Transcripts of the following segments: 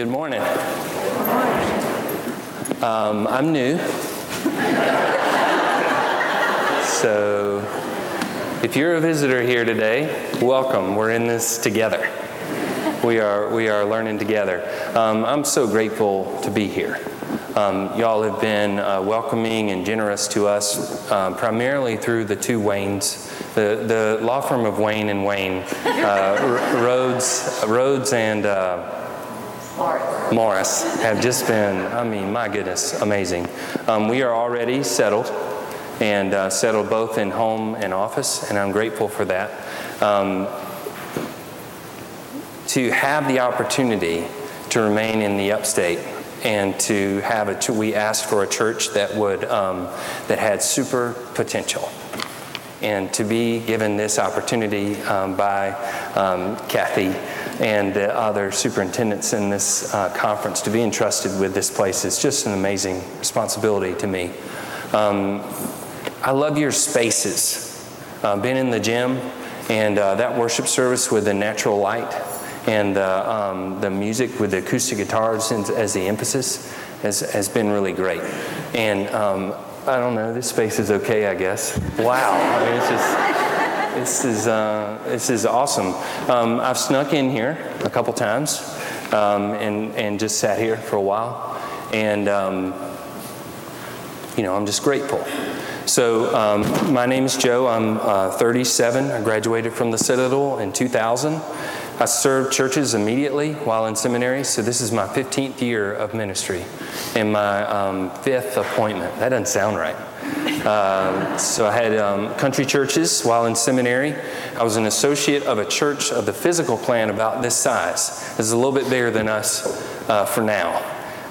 Good morning. Um, I'm new. so, if you're a visitor here today, welcome. We're in this together. We are, we are learning together. Um, I'm so grateful to be here. Um, y'all have been uh, welcoming and generous to us, uh, primarily through the two Waynes, the, the law firm of Wayne and Wayne, uh, Rhodes, Rhodes and uh, Morris have just been, I mean, my goodness, amazing. Um, we are already settled and uh, settled both in home and office, and I'm grateful for that. Um, to have the opportunity to remain in the upstate and to have a, we asked for a church that would, um, that had super potential. And to be given this opportunity um, by um, Kathy and the other superintendents in this uh, conference to be entrusted with this place is just an amazing responsibility to me. Um, I love your spaces. Uh, been in the gym and uh, that worship service with the natural light and uh, um, the music with the acoustic guitars as the emphasis has, has been really great. And um, I don't know, this space is okay, I guess. Wow. I mean, it's just. This is, uh, this is awesome. Um, I've snuck in here a couple times um, and, and just sat here for a while. And, um, you know, I'm just grateful. So, um, my name is Joe. I'm uh, 37. I graduated from the Citadel in 2000. I served churches immediately while in seminary, so this is my 15th year of ministry and my um, fifth appointment. That doesn't sound right. Uh, so I had um, country churches while in seminary. I was an associate of a church of the physical plan about this size. It's a little bit bigger than us uh, for now,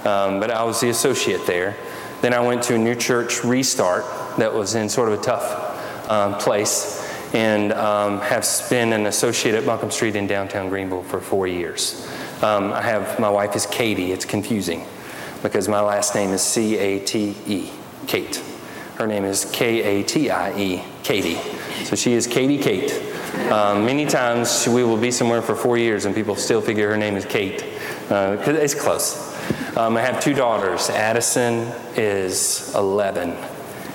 um, but I was the associate there. Then I went to a new church, Restart, that was in sort of a tough um, place and um, have been an associate at Buncombe Street in downtown Greenville for four years. Um, I have my wife is Katie. It's confusing because my last name is C A T E, Cate. Her name is K A T I E, Katie. So she is Katie Cate. Um, many times we will be somewhere for four years and people still figure her name is Kate uh, it's close. Um, I have two daughters. Addison is 11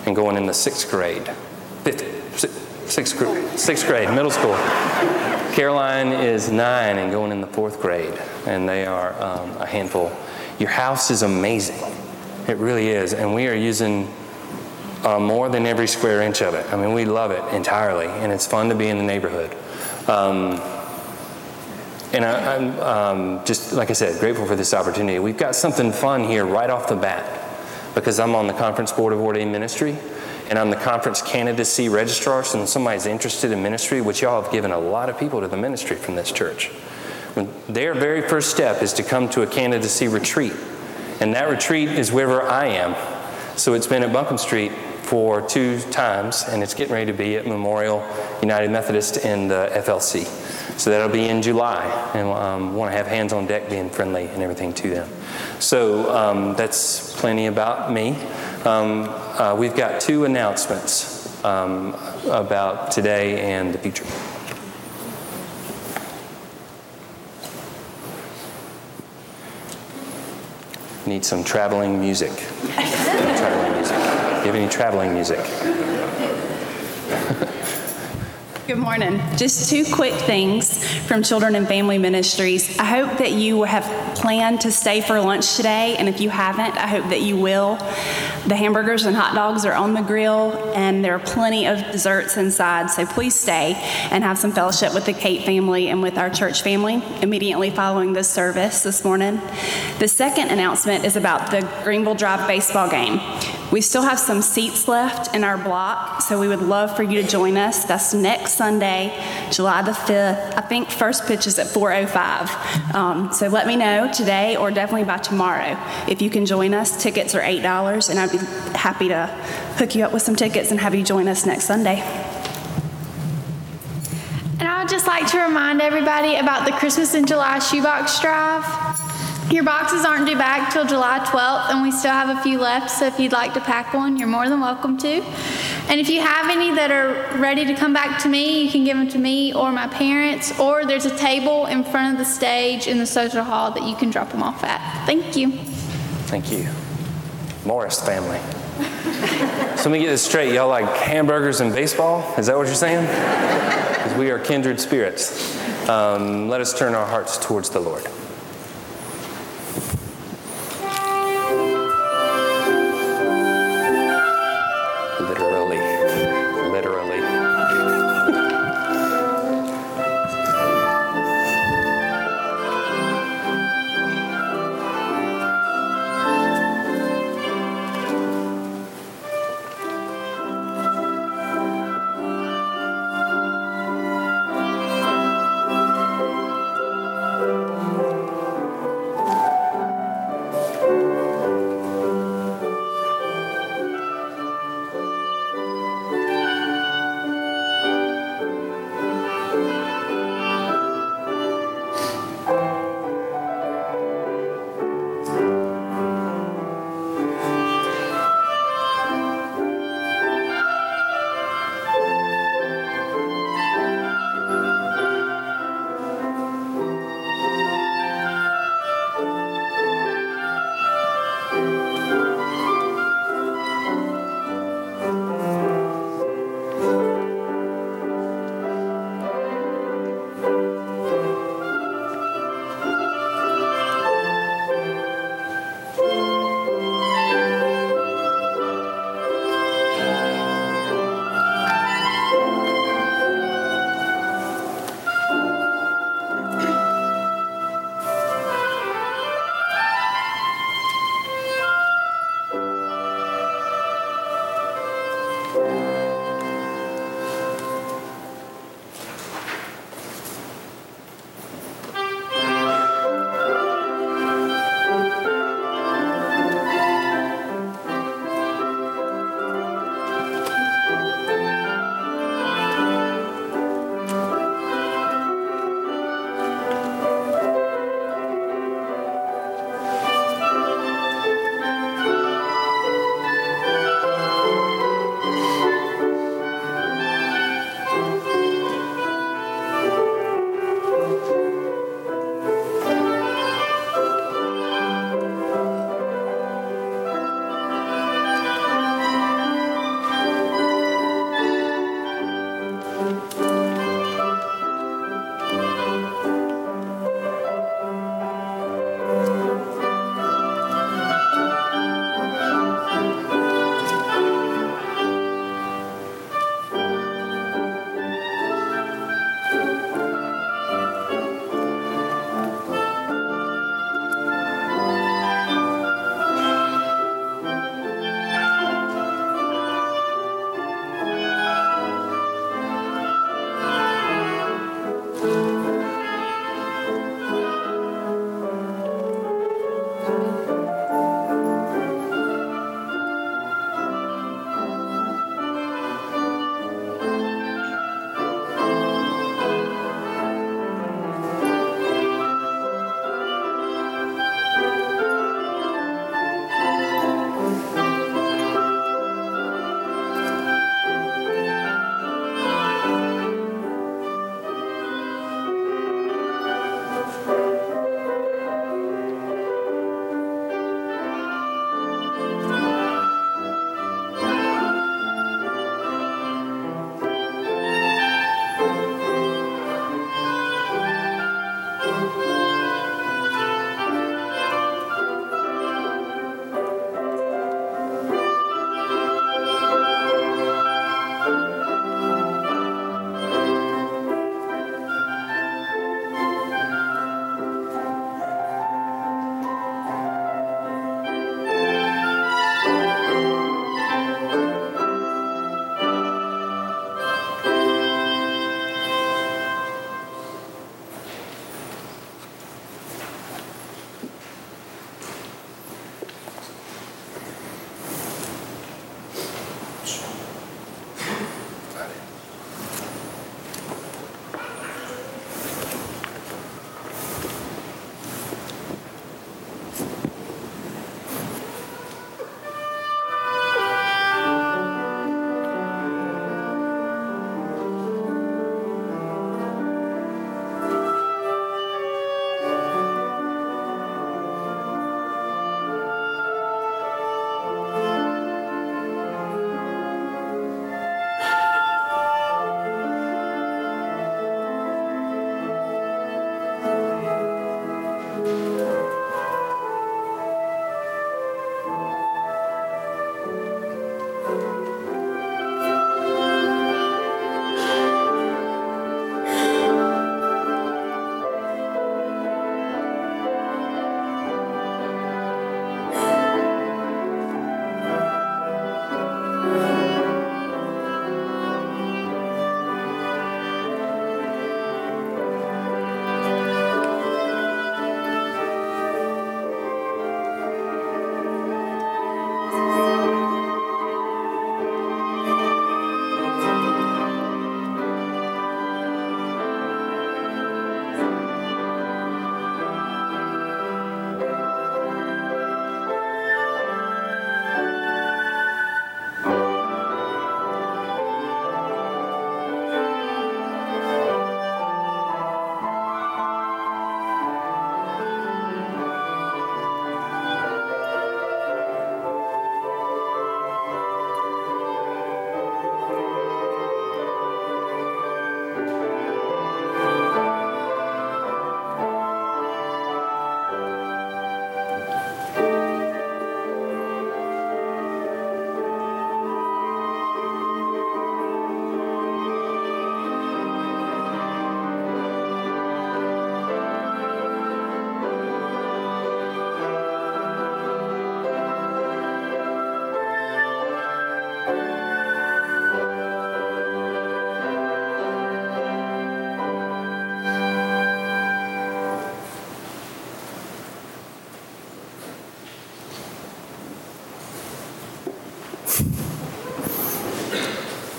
and going in the sixth grade, fifth, sixth, Sixth, sixth grade, middle school. Caroline is nine and going in the fourth grade, and they are um, a handful. Your house is amazing. It really is. And we are using uh, more than every square inch of it. I mean, we love it entirely, and it's fun to be in the neighborhood. Um, and I, am um, just, like I said, grateful for this opportunity. We've got something fun here right off the bat because I'm on the Conference Board of Ordained Ministry and I'm the conference candidacy registrar. So when somebody's interested in ministry, which y'all have given a lot of people to the ministry from this church, their very first step is to come to a candidacy retreat. And that retreat is wherever I am. So it's been at Buncombe Street for two times, and it's getting ready to be at Memorial United Methodist in the FLC. So that'll be in July, and um, want to have hands on deck being friendly and everything to them. So um, that's plenty about me. Um, uh, we've got two announcements um, about today and the future. Need some traveling music. traveling music. Do you have any traveling music? Good morning. Just two quick things from Children and Family Ministries. I hope that you have planned to stay for lunch today, and if you haven't, I hope that you will. The hamburgers and hot dogs are on the grill, and there are plenty of desserts inside, so please stay and have some fellowship with the Cate family and with our church family immediately following this service this morning. The second announcement is about the Greenville Drive baseball game. We still have some seats left in our block, so we would love for you to join us. That's next Sunday, July the 5th. I think first pitch is at 4:05. Um, so let me know today or definitely by tomorrow if you can join us. Tickets are eight dollars, and I'd be happy to hook you up with some tickets and have you join us next Sunday. And I would just like to remind everybody about the Christmas in July shoebox drive. Your boxes aren't due back till July 12th, and we still have a few left, so if you'd like to pack one, you're more than welcome to. And if you have any that are ready to come back to me, you can give them to me or my parents, or there's a table in front of the stage in the social hall that you can drop them off at. Thank you. Thank you. Morris family. so let me get this straight. Y'all like hamburgers and baseball? Is that what you're saying? Because we are kindred spirits. Um, let us turn our hearts towards the Lord.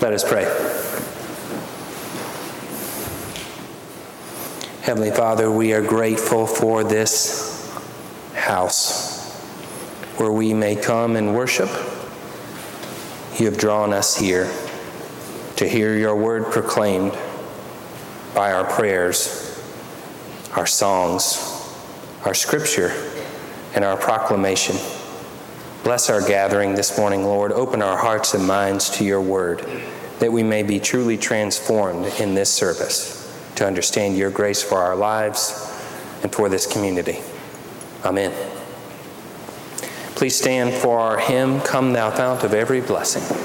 Let us pray. Heavenly Father, we are grateful for this house where we may come and worship. You have drawn us here to hear your word proclaimed by our prayers, our songs, our scripture, and our proclamation. Bless our gathering this morning, Lord. Open our hearts and minds to your word that we may be truly transformed in this service to understand your grace for our lives and for this community. Amen. Please stand for our hymn, Come Thou Fount of Every Blessing.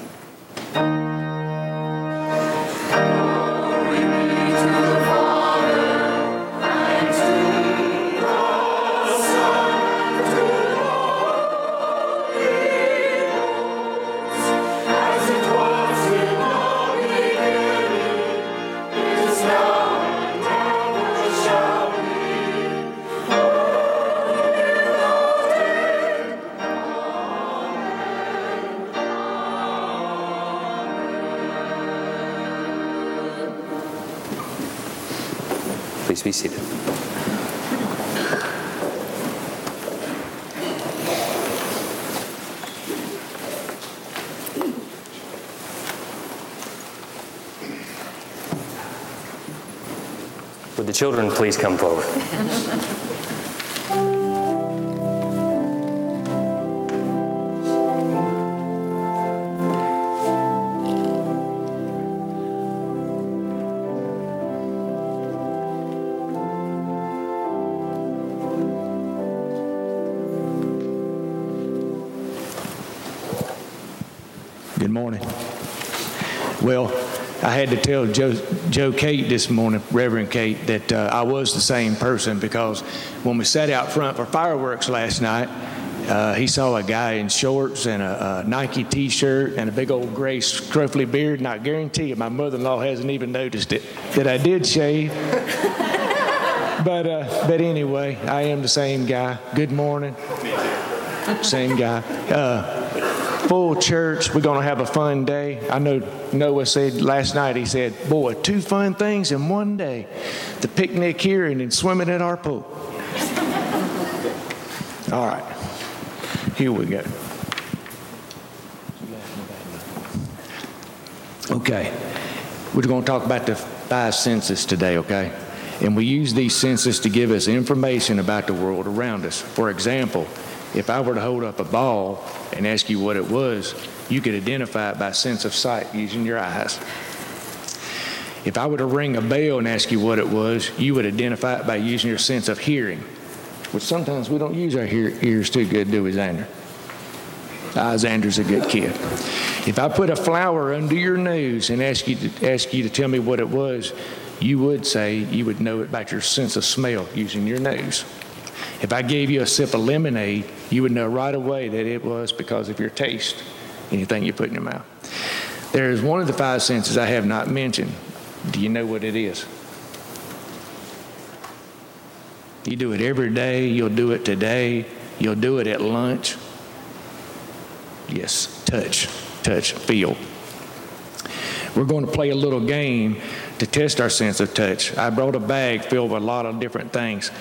Please be seated. Would the children please come forward? Had to tell Joe, Joe Cate this morning, Reverend Cate, that uh, I was the same person because when we sat out front for fireworks last night, uh, he saw a guy in shorts and a, a Nike T-shirt and a big old gray scruffy beard, and I guarantee you, my mother-in-law hasn't even noticed it that I did shave. but uh, but anyway, I am the same guy. Good morning. Same guy. Uh, full church. We're going to have a fun day. I know Noah said last night, he said, Boy, two fun things in one day the picnic here and then swimming at our pool. All right, here we go. Okay, we're going to talk about the five senses today, okay? And we use these senses to give us information about the world around us. For example, if I were to hold up a ball and ask you what it was, you could identify it by sense of sight using your eyes. If I were to ring a bell and ask you what it was, you would identify it by using your sense of hearing, which sometimes we don't use our ears too good, do we, Xander? Ah, Xander's a good kid. If I put a flower under your nose and ask you to ask you to tell me what it was, you would say you would know it by your sense of smell using your nose. If I gave you a sip of lemonade, you would know right away that it was because of your taste, anything you put in your mouth. There is one of the five senses I have not mentioned. Do you know what it is? You do it every day, you'll do it today, you'll do it at lunch. Yes, touch, touch, feel. We're going to play a little game to test our sense of touch. I brought a bag filled with a lot of different things,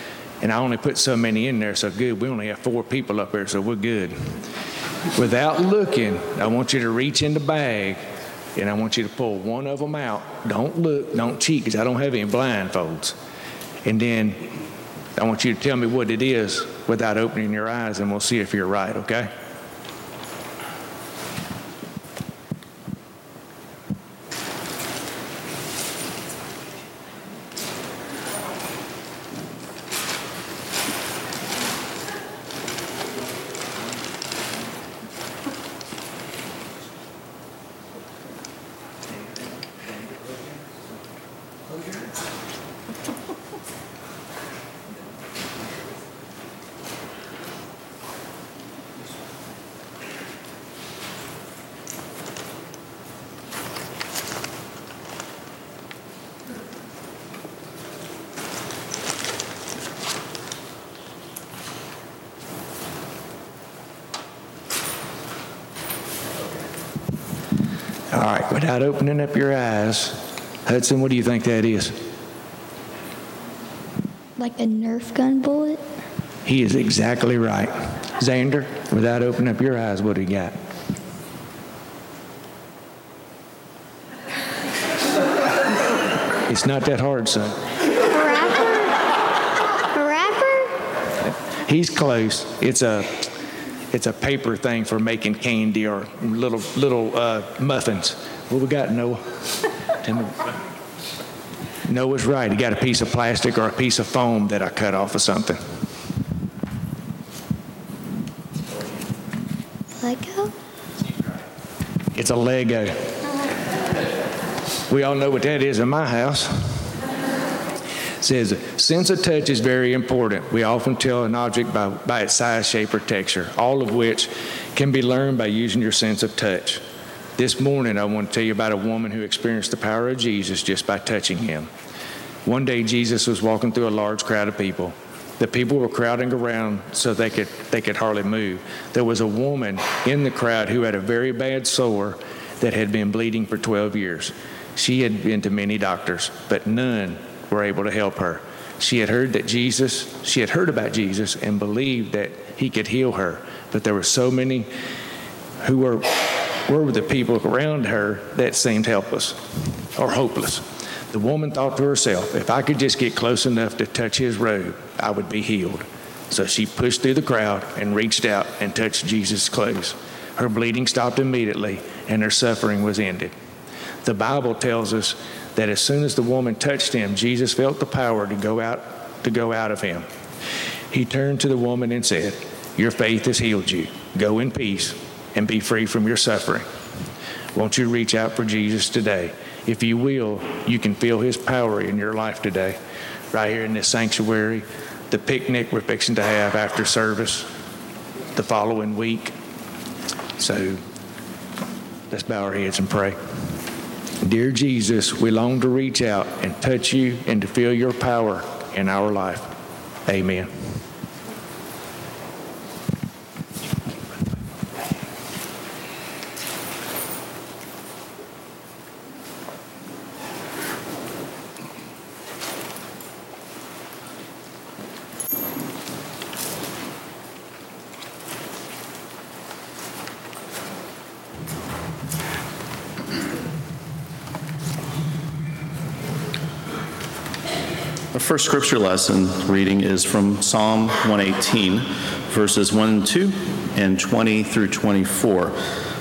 and I only put so many in there, so good. We only have four people up here, so we're good. Without looking, I want you to reach in the bag, and I want you to pull one of them out. Don't look, don't cheat, because I don't have any blindfolds. And then I want you to tell me what it is without opening your eyes, and we'll see if you're right, okay? Without opening up your eyes, Hudson, what do you think that is? Like a Nerf gun bullet? He is exactly right. Xander, without opening up your eyes, what do you got? It's not that hard, son. A wrapper? A wrapper? He's close. It's a it's a paper thing for making candy or little little uh, muffins. What we got, Noah? Noah's right. He got a piece of plastic or a piece of foam that I cut off of something. Lego? It's a Lego. We all know what that is in my house. It says, sense of touch is very important. We often tell an object by, by its size, shape, or texture, all of which can be learned by using your sense of touch. This morning, I want to tell you about a woman who experienced the power of Jesus just by touching him. One day, Jesus was walking through a large crowd of people. The people were crowding around so they could, they could hardly move. There was a woman in the crowd who had a very bad sore that had been bleeding for 12 years. She had been to many doctors, but none were able to help her. She had heard that Jesus, she had heard about Jesus and believed that he could heal her, but there were so many who were were the people around her that seemed helpless or hopeless. The woman thought to herself, if I could just get close enough to touch his robe, I would be healed. So she pushed through the crowd and reached out and touched Jesus' clothes. Her bleeding stopped immediately and her suffering was ended. The Bible tells us that as soon as the woman touched him, Jesus felt the power to go out to go out of him. He turned to the woman and said, "Your faith has healed you. Go in peace and be free from your suffering." Won't you reach out for Jesus today? If you will, you can feel his power in your life today, right here in this sanctuary, the picnic we're fixing to have after service, the following week. So let's bow our heads and pray. Dear Jesus, we long to reach out and touch you and to feel your power in our life. Amen. First scripture lesson reading is from Psalm 118, verses 1 and 2 and 20 through 24.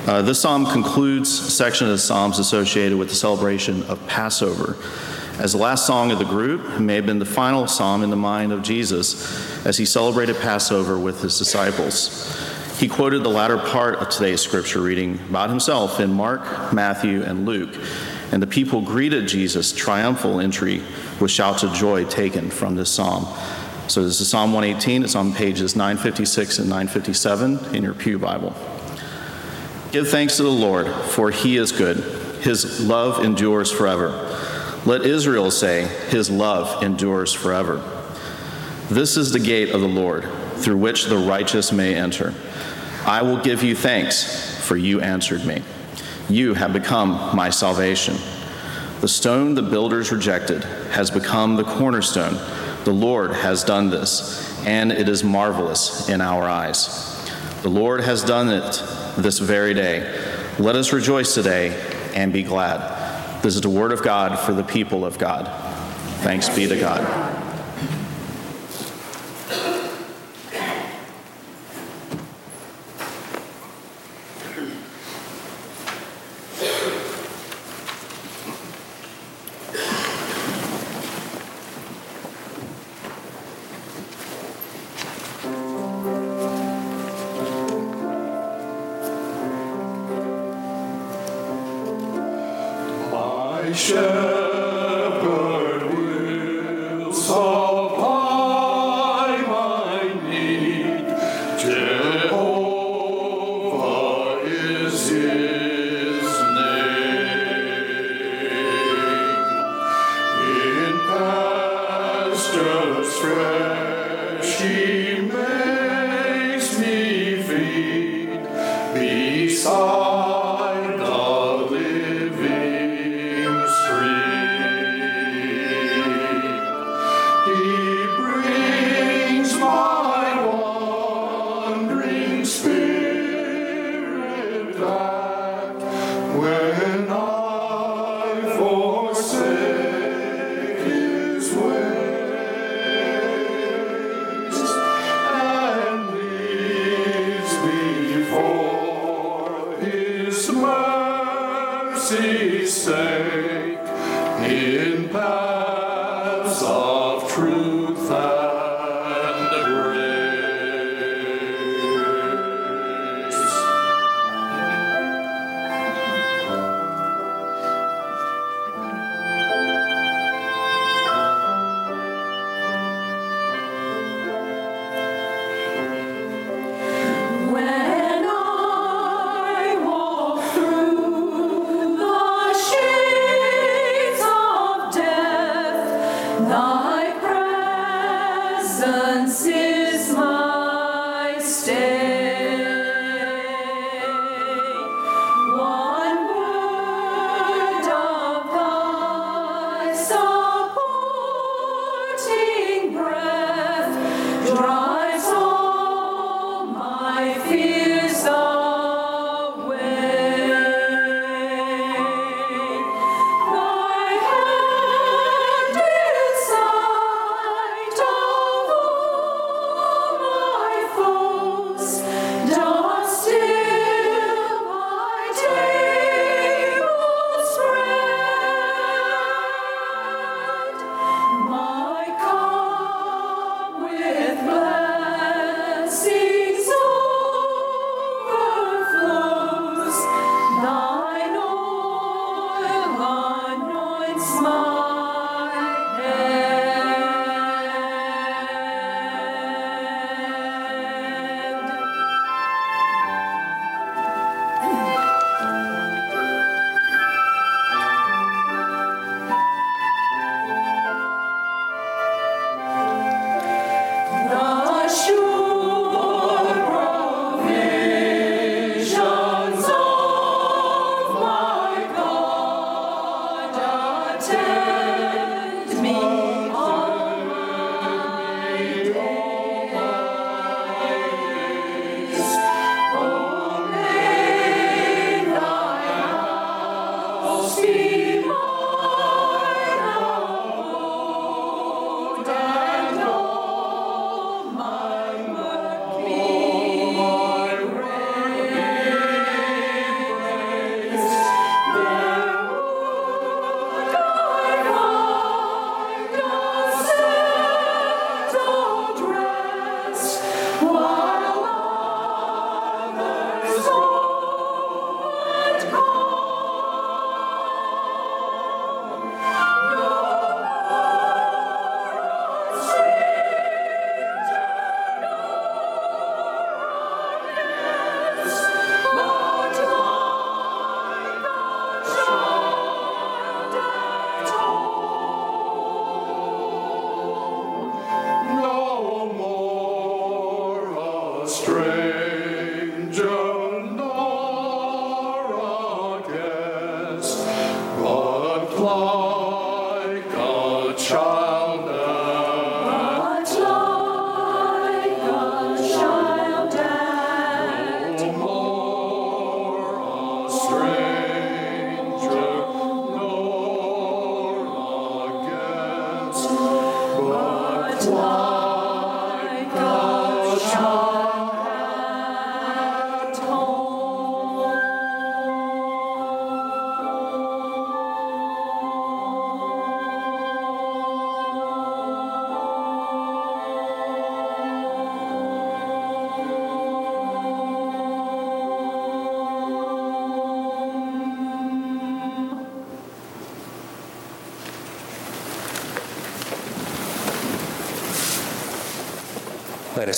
Uh, this psalm concludes a section of the psalms associated with the celebration of Passover. As the last song of the group, it may have been the final psalm in the mind of Jesus as he celebrated Passover with his disciples. He quoted the latter part of today's scripture reading about himself in Mark, Matthew, and Luke, and the people greeted Jesus' triumphal entry with shouts of joy taken from this psalm. So this is Psalm 118. It's on pages 956 and 957 in your Pew Bible. Give thanks to the Lord, for he is good. His love endures forever. Let Israel say, His love endures forever. This is the gate of the Lord, through which the righteous may enter. I will give you thanks, for you answered me. You have become my salvation. The stone the builders rejected has become the cornerstone. The Lord has done this, and it is marvelous in our eyes. The Lord has done it this very day. Let us rejoice today and be glad. This is the word of God for the people of God. Thanks be to God.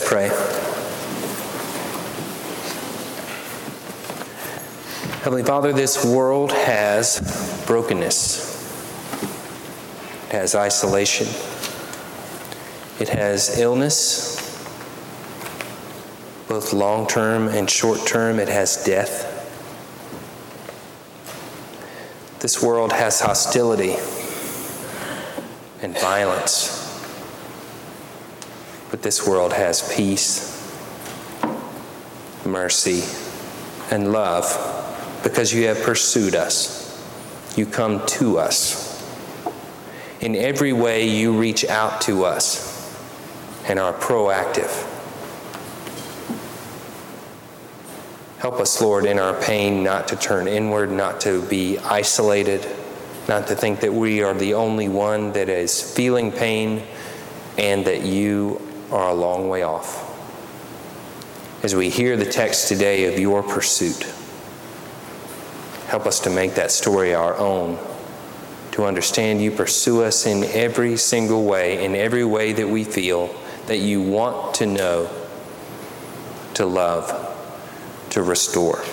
Let us pray. Heavenly Father, this world has brokenness. It has isolation. It has illness, both long term and short term. It has death. This world has hostility and violence. But this world has peace, mercy, and love because you have pursued us. You come to us. In every way, you reach out to us and are proactive. Help us, Lord, in our pain not to turn inward, not to be isolated, not to think that we are the only one that is feeling pain and that you are a long way off. As we hear the text today of your pursuit, help us to make that story our own, to understand you pursue us in every single way, in every way that we feel, that you want to know, to love, to restore.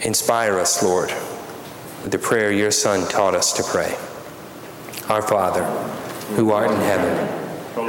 Inspire us, Lord, with the prayer your Son taught us to pray. Our Father, who art in heaven,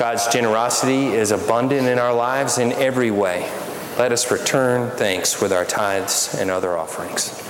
God's generosity is abundant in our lives in every way. Let us return thanks with our tithes and other offerings.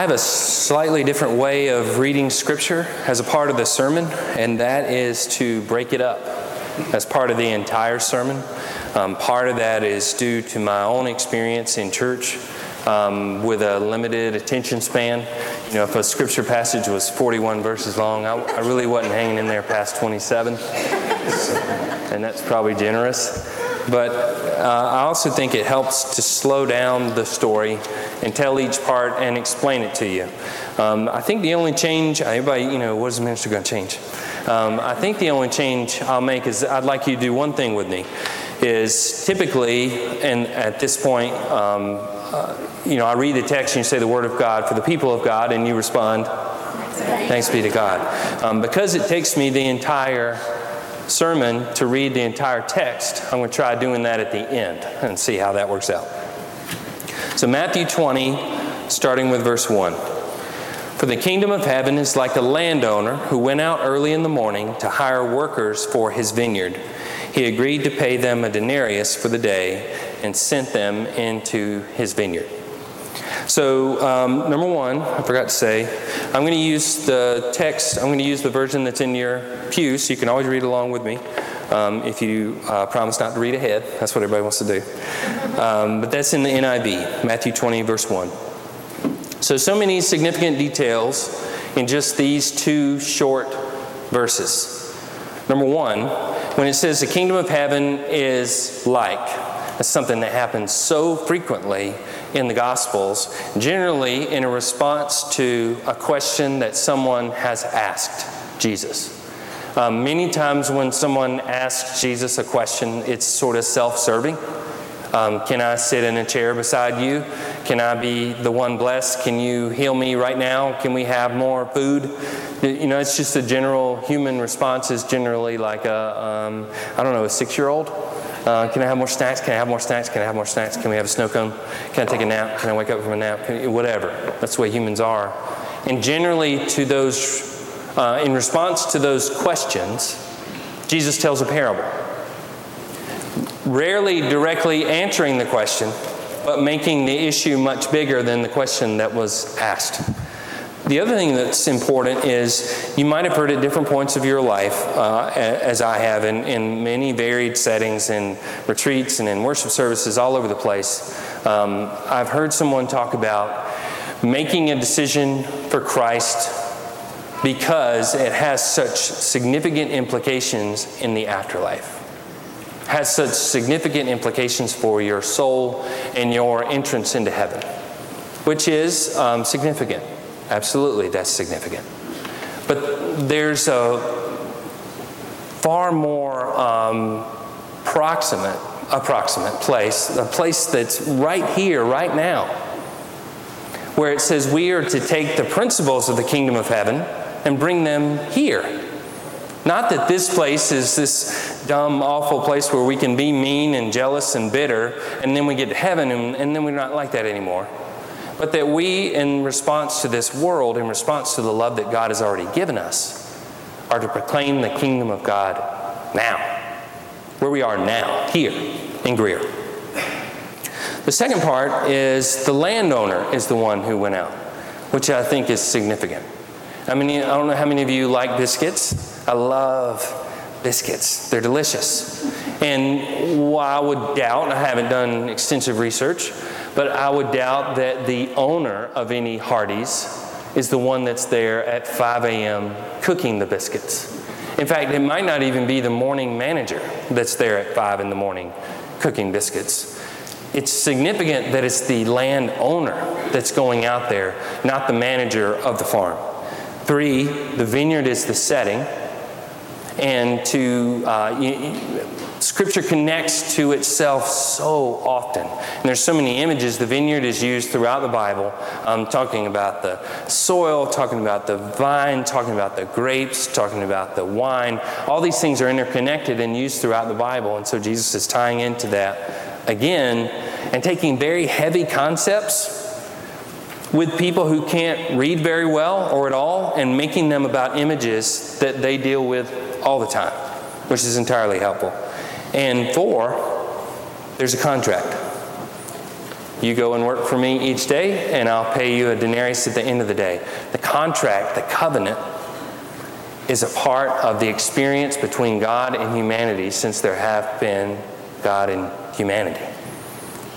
I have a slightly different way of reading Scripture as a part of the sermon, and that is to break it up as part of the entire sermon. Um, part of that is due to my own experience in church um, with a limited attention span. You know, if a Scripture passage was 41 verses long, I, I really wasn't hanging in there past 27, and that's probably generous. But uh, I also think it helps to slow down the story and tell each part and explain it to you. Um, I think the only change, everybody, you know, what is the minister going to change? Um, I think the only change I'll make is I'd like you to do one thing with me. Is typically, and at this point, um, uh, you know, I read the text and you say the Word of God for the people of God, and you respond, Thanks be to God. Um, because it takes me the entire sermon to read the entire text, I'm going to try doing that at the end and see how that works out. So, Matthew 20, starting with verse 1. For the kingdom of heaven is like a landowner who went out early in the morning to hire workers for his vineyard. He agreed to pay them a denarius for the day and sent them into his vineyard. So, um, number one, I forgot to say, I'm going to use the text, I'm going to use the version that's in your pew, so you can always read along with me. Um, if you uh, promise not to read ahead, that's what everybody wants to do. Um, but that's in the NIV, Matthew 20, verse 1. So, so many significant details in just these two short verses. Number one, when it says the kingdom of heaven is like, that's something that happens so frequently in the Gospels, generally in a response to a question that someone has asked Jesus. Um, many times when someone asks Jesus a question, it's sort of self serving. Um, can I sit in a chair beside you? Can I be the one blessed? Can you heal me right now? Can we have more food? You know, it's just a general human response is generally like a, um, I don't know, a six year old. Uh, can I have more snacks? Can I have more snacks? Can I have more snacks? Can we have a snow cone? Can I take a nap? Can I wake up from a nap? Whatever. That's the way humans are. And generally, to those, uh, in response to those questions, Jesus tells a parable rarely directly answering the question, but making the issue much bigger than the question that was asked. The other thing that's important is you might have heard at different points of your life, uh, as I have, in, in many varied settings, in retreats and in worship services all over the place. Um, I've heard someone talk about making a decision for Christ because it has such significant implications in the afterlife. Has such significant implications for your soul and your entrance into heaven, which is um, significant. Absolutely, that's significant. But there's a far more um, proximate, approximate place, a place that's right here, right now, where it says we are to take the principles of the kingdom of heaven and bring them here. Not that this place is this dumb, awful place where we can be mean and jealous and bitter, and then we get to heaven and, and then we're not like that anymore. But that we, in response to this world, in response to the love that God has already given us, are to proclaim the kingdom of God now, where we are now, here in Greer. The second part is the landowner is the one who went out, which I think is significant. I mean, I don't know how many of you like biscuits. I love biscuits, they're delicious. And while I would doubt, I haven't done extensive research, but I would doubt that the owner of any Hardee's is the one that's there at 5 a.m. cooking the biscuits. In fact, it might not even be the morning manager that's there at 5 in the morning cooking biscuits. It's significant that it's the landowner that's going out there, not the manager of the farm. Three, the vineyard is the setting. And to, uh, you, Scripture connects to itself so often. And there's so many images. The vineyard is used throughout the Bible, um, talking about the soil, talking about the vine, talking about the grapes, talking about the wine. All these things are interconnected and used throughout the Bible. And so Jesus is tying into that again and taking very heavy concepts with people who can't read very well or at all and making them about images that they deal with all the time, which is entirely helpful. And four, there's a contract. You go and work for me each day, and I'll pay you a denarius at the end of the day. The contract, the covenant, is a part of the experience between God and humanity since there have been God and humanity.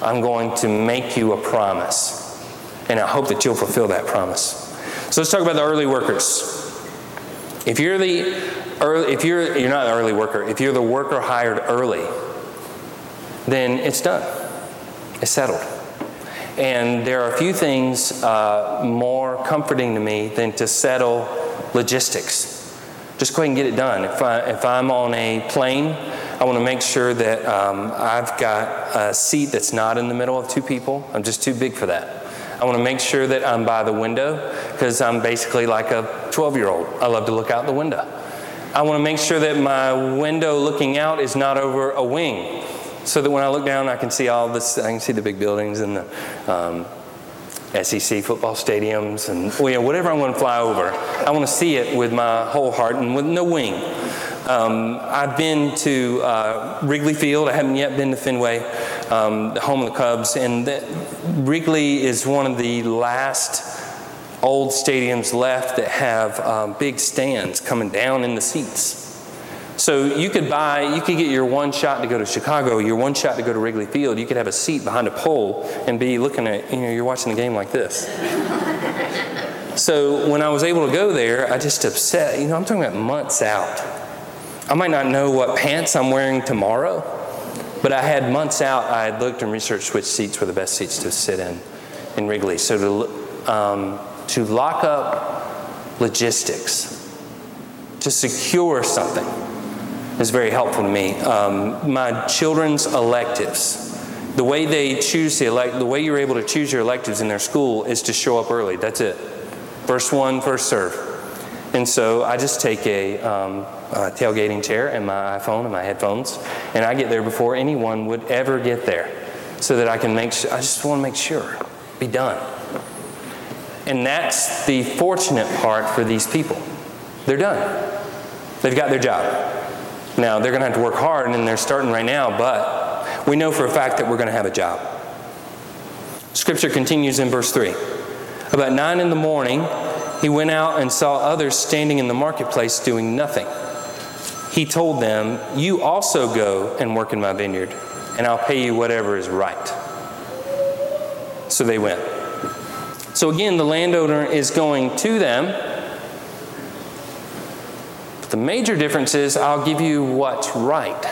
I'm going to make you a promise, and I hope that you'll fulfill that promise. So let's talk about the early workers. If you're the early, if you're you're not an early worker, if you're the worker hired early, then it's done. It's settled. And there are a few things uh, more comforting to me than to settle logistics. Just go ahead and get it done. If, I, if I'm on a plane, I want to make sure that um, I've got a seat that's not in the middle of two people. I'm just too big for that. I want to make sure that I'm by the window because I'm basically like a 12 year old. I love to look out the window. I want to make sure that my window looking out is not over a wing so that when I look down, I can see all this, I can see the big buildings and the um, SEC football stadiums and well, know, whatever I'm going to fly over. I want to see it with my whole heart and with no wing. Um, I've been to uh, Wrigley Field. I haven't yet been to Fenway, um, the home of the Cubs. And Wrigley is one of the last old stadiums left that have um, big stands coming down in the seats. So you could buy, you could get your one shot to go to Chicago, your one shot to go to Wrigley Field. You could have a seat behind a pole and be looking at, you know, you're watching the game like this. so when I was able to go there, I just upset, you know, I'm talking about months out. I might not know what pants I'm wearing tomorrow, but I had months out, I had looked and researched which seats were the best seats to sit in in Wrigley. So to, um, to lock up logistics, to secure something, is very helpful to me. Um, my children's electives, the way they choose the elect, the way you're able to choose your electives in their school is to show up early. That's it. First one, first serve. And so I just take a, um, a tailgating chair and my iPhone and my headphones, and I get there before anyone would ever get there, so that I can make. Sure, I just want to make sure, be done. And that's the fortunate part for these people. They're done. They've got their job. Now, they're going to have to work hard, and they're starting right now, but we know for a fact that we're going to have a job. Scripture continues in verse 3. About 9 in the morning, he went out and saw others standing in the marketplace doing nothing. He told them, You also go and work in my vineyard, and I'll pay you whatever is right. So they went. So again, the landowner is going to them. But the major difference is I'll give you what's right.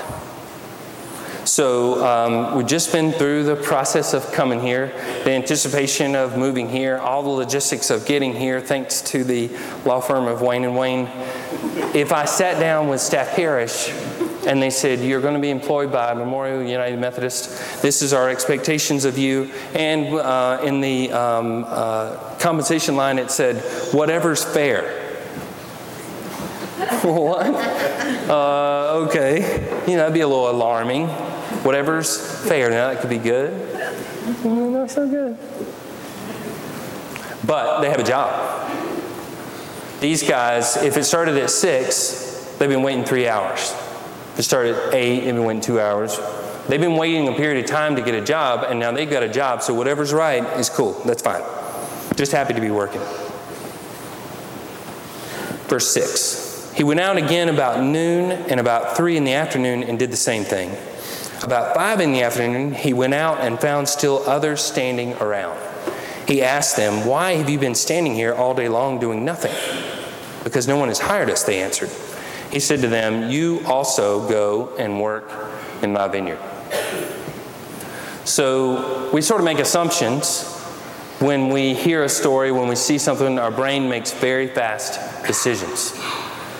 So um, we've just been through the process of coming here, the anticipation of moving here, all the logistics of getting here, thanks to the law firm of Wayne and Wayne. If I sat down with staff parish and they said, You're going to be employed by Memorial United Methodist, this is our expectations of you, and uh, in the um, uh, compensation line it said, Whatever's fair. what? Uh, okay. You know, that'd be a little alarming. Whatever's fair. Now, that could be good. Mm, Not so good. But they have a job. These guys, if it started at 6, they've been waiting three hours. It started at 8, they've went two hours. They've been waiting a period of time to get a job, and now they've got a job, so whatever's right is cool. That's fine. Just happy to be working. Verse 6 He went out again about noon and about 3 in the afternoon and did the same thing. About 5 in the afternoon, he went out and found still others standing around. He asked them, Why have you been standing here all day long doing nothing? Because no one has hired us, they answered. He said to them, You also go and work in my vineyard. So we sort of make assumptions when we hear a story, when we see something, our brain makes very fast decisions.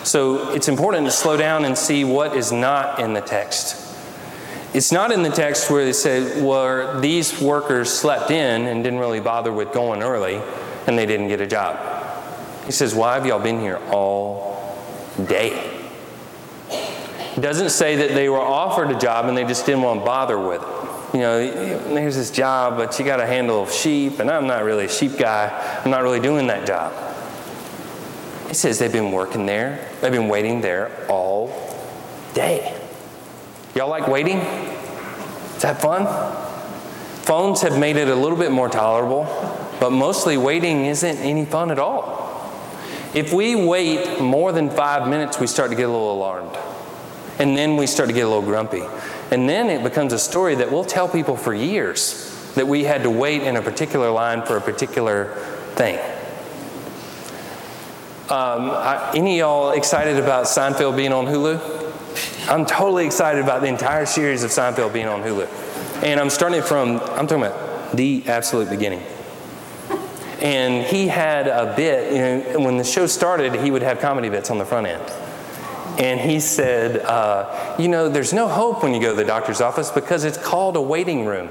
So it's important to slow down and see what is not in the text. It's not in the text where they say, well, these workers slept in and didn't really bother with going early and they didn't get a job. He says, Why have y'all been here all day? It doesn't say that they were offered a job and they just didn't want to bother with it. You know, there's this job, but you got to handle sheep, and I'm not really a sheep guy. I'm not really doing that job. It says they've been working there, they've been waiting there all day. Y'all like waiting? Is that fun? Phones have made it a little bit more tolerable, but mostly waiting isn't any fun at all. If we wait more than five minutes, we start to get a little alarmed. And then we start to get a little grumpy. And then it becomes a story that we'll tell people for years that we had to wait in a particular line for a particular thing. Um, I, any of y'all excited about Seinfeld being on Hulu? I'm totally excited about the entire series of Seinfeld being on Hulu. And I'm starting from, I'm talking about the absolute beginning. And he had a bit, you know, when the show started, he would have comedy bits on the front end. And he said, uh, You know, there's no hope when you go to the doctor's office because it's called a waiting room.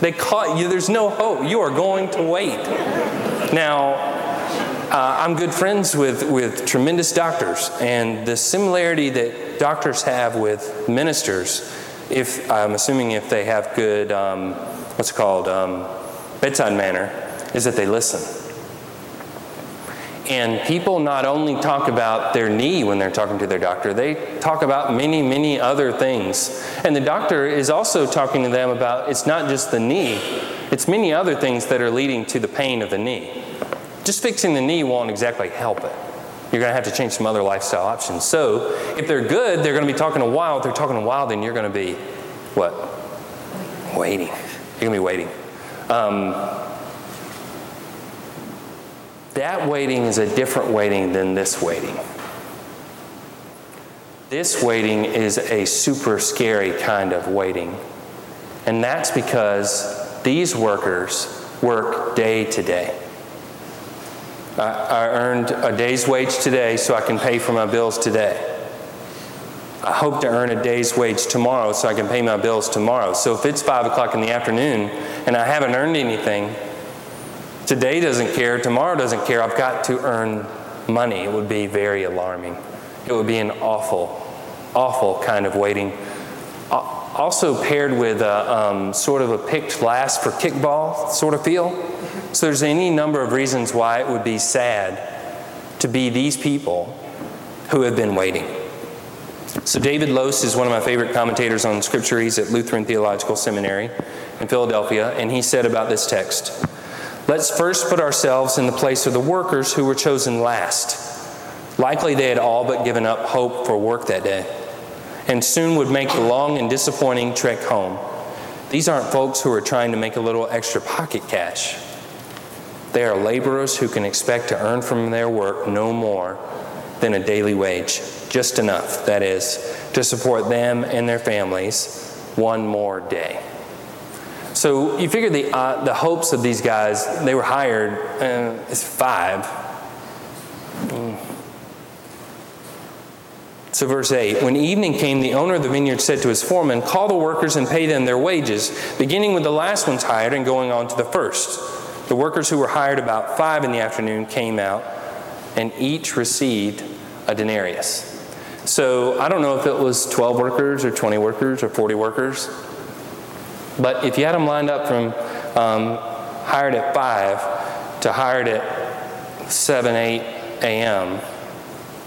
They call you, there's no hope. You are going to wait. Now, uh, I'm good friends with, with tremendous doctors, and the similarity that doctors have with ministers, if I'm assuming if they have good, um, what's it called, um, bedside manner, is that they listen. And people not only talk about their knee when they're talking to their doctor, they talk about many, many other things. And the doctor is also talking to them about it's not just the knee, it's many other things that are leading to the pain of the knee. Just fixing the knee won't exactly help it. You're going to have to change some other lifestyle options. So, if they're good, they're going to be talking a while. If they're talking a while, then you're going to be what? Waiting. You're going to be waiting. Um, that waiting is a different waiting than this waiting. This waiting is a super scary kind of waiting. And that's because these workers work day to day. I, I earned a day's wage today so I can pay for my bills today. I hope to earn a day's wage tomorrow so I can pay my bills tomorrow. So if it's 5 o'clock in the afternoon and I haven't earned anything, today doesn't care, tomorrow doesn't care, I've got to earn money. It would be very alarming. It would be an awful, awful kind of waiting. Also paired with a um, sort of a picked last for kickball sort of feel. So there's any number of reasons why it would be sad to be these people who have been waiting. So David Lose is one of my favorite commentators on scripture. He's at Lutheran Theological Seminary in Philadelphia, and he said about this text, Let's first put ourselves in the place of the workers who were chosen last. Likely they had all but given up hope for work that day, and soon would make the long and disappointing trek home. These aren't folks who are trying to make a little extra pocket cash. They are laborers who can expect to earn from their work no more than a daily wage, just enough, that is, to support them and their families one more day. So you figure the, uh, the hopes of these guys, they were hired, uh, is five. Mm. So, verse 8 When evening came, the owner of the vineyard said to his foreman, Call the workers and pay them their wages, beginning with the last ones hired and going on to the first. The workers who were hired about five in the afternoon came out, and each received a denarius. So, I don't know if it was 12 workers or 20 workers or 40 workers, but if you had them lined up from um, hired at 5 to hired at 7, 8 a.m.,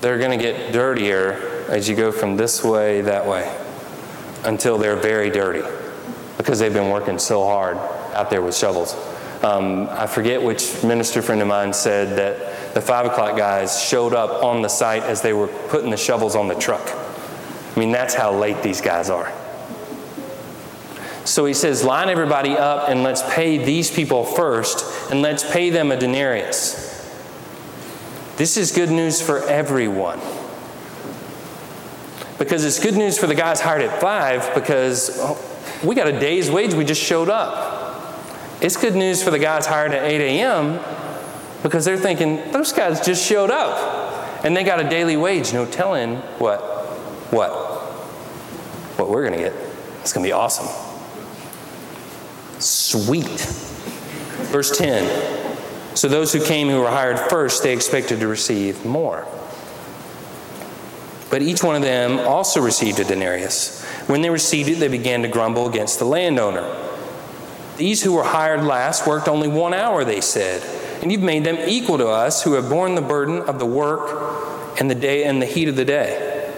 they're going to get dirtier as you go from this way that way until they're very dirty because they've been working so hard out there with shovels. Um, I forget which minister friend of mine said that the five o'clock guys showed up on the site as they were putting the shovels on the truck. I mean, that's how late these guys are. So he says, line everybody up and let's pay these people first and let's pay them a denarius. This is good news for everyone. Because it's good news for the guys hired at five because oh, we got a day's wage, we just showed up. It's good news for the guys hired at 8 a.m. because they're thinking, those guys just showed up and they got a daily wage, no telling what, what, what we're going to get. It's going to be awesome. Sweet. Verse 10 So those who came who were hired first, they expected to receive more. But each one of them also received a denarius. When they received it, they began to grumble against the landowner. These who were hired last worked only one hour, they said, and you've made them equal to us who have borne the burden of the work and the day and the heat of the day.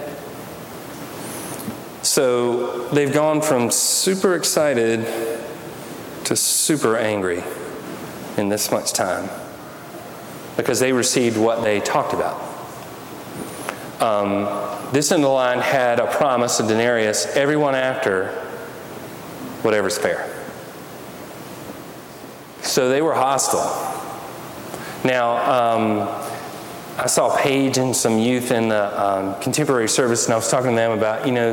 So they've gone from super excited to super angry in this much time because they received what they talked about. Um, this in the line had a promise, a denarius, everyone after whatever's fair. So they were hostile. Now, um, I saw Paige and some youth in the um, contemporary service, and I was talking to them about, you know,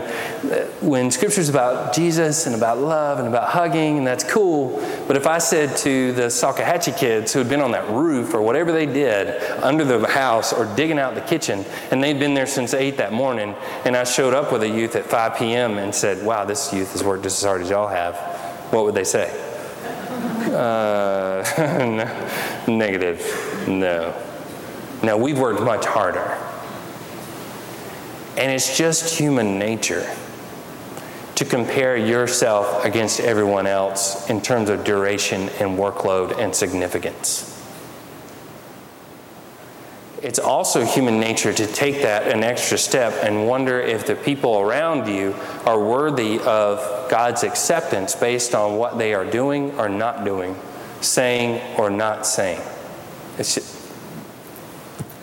when scripture's about Jesus and about love and about hugging, and that's cool. But if I said to the Salkehatchie kids who had been on that roof or whatever they did under the house or digging out the kitchen, and they'd been there since 8 that morning, and I showed up with a youth at 5 p.m. and said, wow, this youth has worked just as hard as y'all have, what would they say? Uh, negative. No. No, we've worked much harder. And it's just human nature to compare yourself against everyone else in terms of duration and workload and significance. It's also human nature to take that an extra step and wonder if the people around you are worthy of God's acceptance based on what they are doing or not doing, saying or not saying. It's just,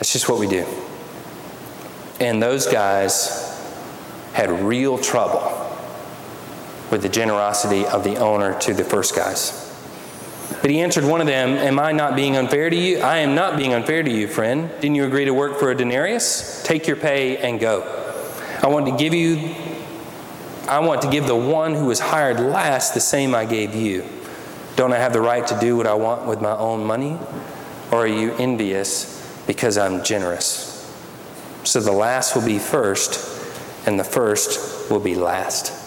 it's just what we do. And those guys had real trouble with the generosity of the owner to the first guys. But he answered one of them, Am I not being unfair to you? I am not being unfair to you, friend. Didn't you agree to work for a denarius? Take your pay and go. I want to give you, I want to give the one who was hired last the same I gave you. Don't I have the right to do what I want with my own money? Or are you envious because I'm generous? So the last will be first, and the first will be last.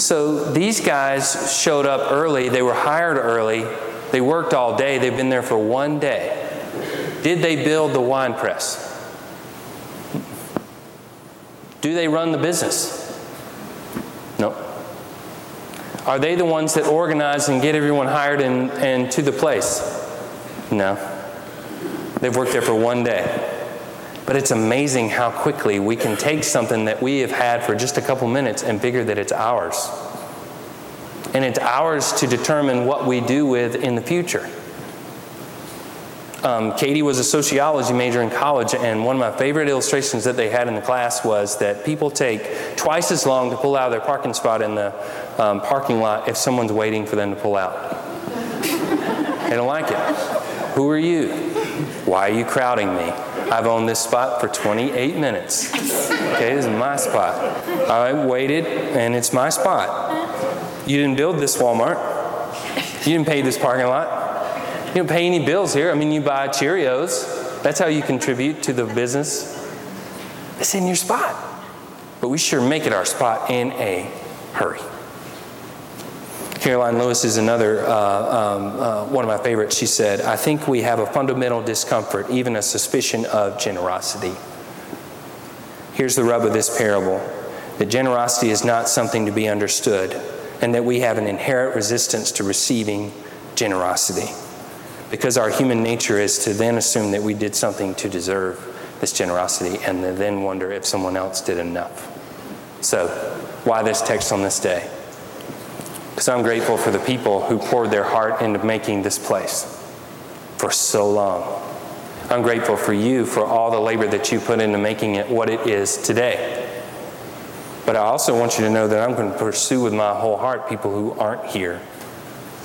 So these guys showed up early. They were hired early. They worked all day. They've been there for one day. Did they build the wine press? Do they run the business? No. Are they the ones that organize and get everyone hired and, and to the place? No. They've worked there for one day. But it's amazing how quickly we can take something that we have had for just a couple minutes and figure that it's ours. And it's ours to determine what we do with in the future. Um, Katie was a sociology major in college, and one of my favorite illustrations that they had in the class was that people take twice as long to pull out of their parking spot in the um, parking lot if someone's waiting for them to pull out. They don't like it. Who are you? Why are you crowding me? I've owned this spot for 28 minutes. Okay, this is my spot. I waited, and it's my spot. You didn't build this Walmart. You didn't pay this parking lot. You don't pay any bills here. I mean, you buy Cheerios. That's how you contribute to the business. It's in your spot. But we sure make it our spot in a hurry. Karoline Lewis is another uh, um, uh, one of my favorites. She said, I think we have a fundamental discomfort, even a suspicion of generosity. Here's the rub of this parable that generosity is not something to be understood, and that we have an inherent resistance to receiving generosity. Because our human nature is to then assume that we did something to deserve this generosity and then wonder if someone else did enough. So, why this text on this day? Because I'm grateful for the people who poured their heart into making this place for so long. I'm grateful for you for all the labor that you put into making it what it is today. But I also want you to know that I'm going to pursue with my whole heart people who aren't here.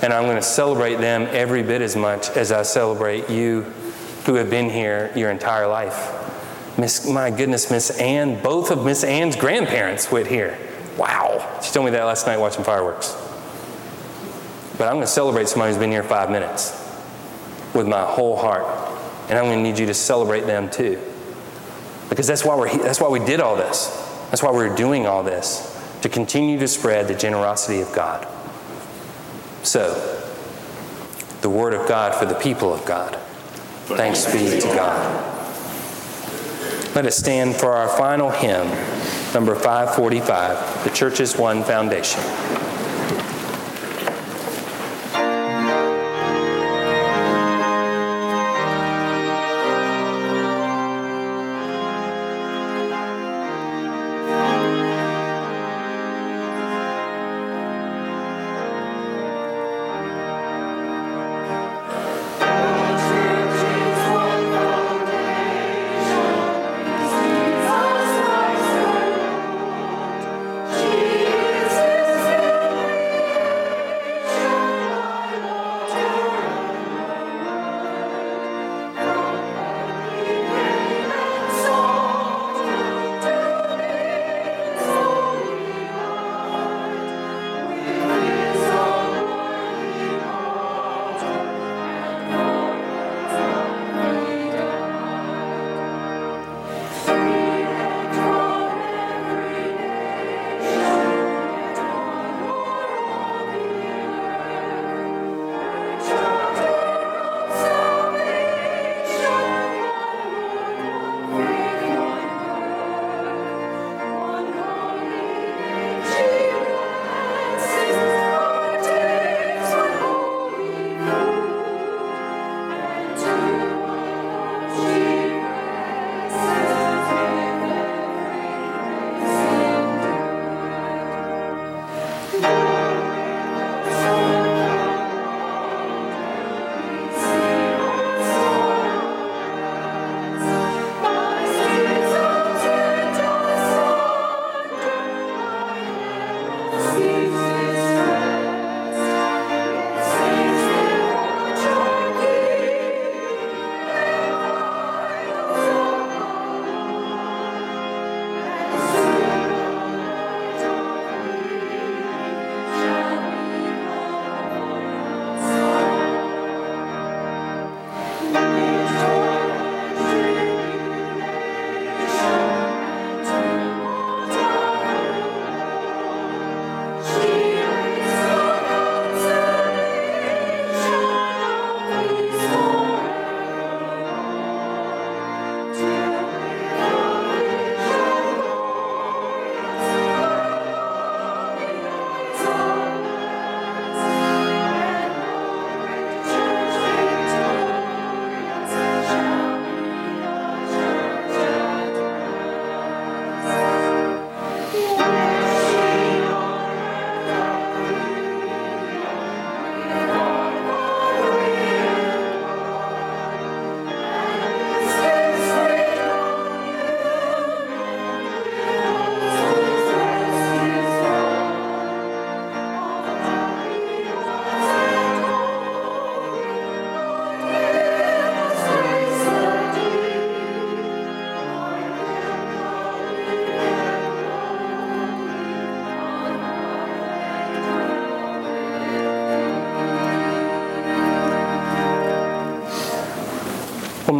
And I'm going to celebrate them every bit as much as I celebrate you who have been here your entire life. Miss, my goodness, Miss Ann, both of Miss Ann's grandparents went here. Wow. She told me that last night watching fireworks. But I'm going to celebrate somebody who's been here five minutes with my whole heart. And I'm going to need you to celebrate them too. Because that's why, we're, that's why we did all this. That's why we're doing all this, to continue to spread the generosity of God. So, the Word of God for the people of God. Thanks be to God. Let us stand for our final hymn, number 545, The Church's One Foundation.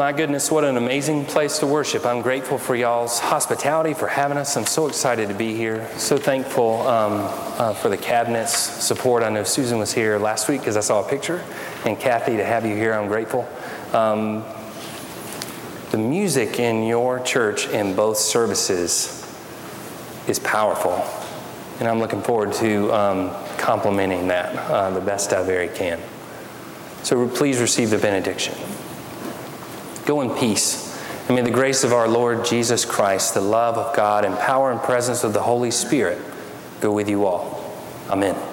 My goodness, what an amazing place to worship. I'm grateful for y'all's hospitality, for having us. I'm so excited to be here. So thankful um, uh, for the cabinet's support. I know Susan was here last week because I saw a picture. And Kathy, to have you here, I'm grateful. Um, the music in your church in both services is powerful. And I'm looking forward to um, complimenting that uh, the best I very can. So please receive the benediction. Go in peace. And may the grace of our Lord Jesus Christ, the love of God, and power and presence of the Holy Spirit go with you all. Amen. Amen.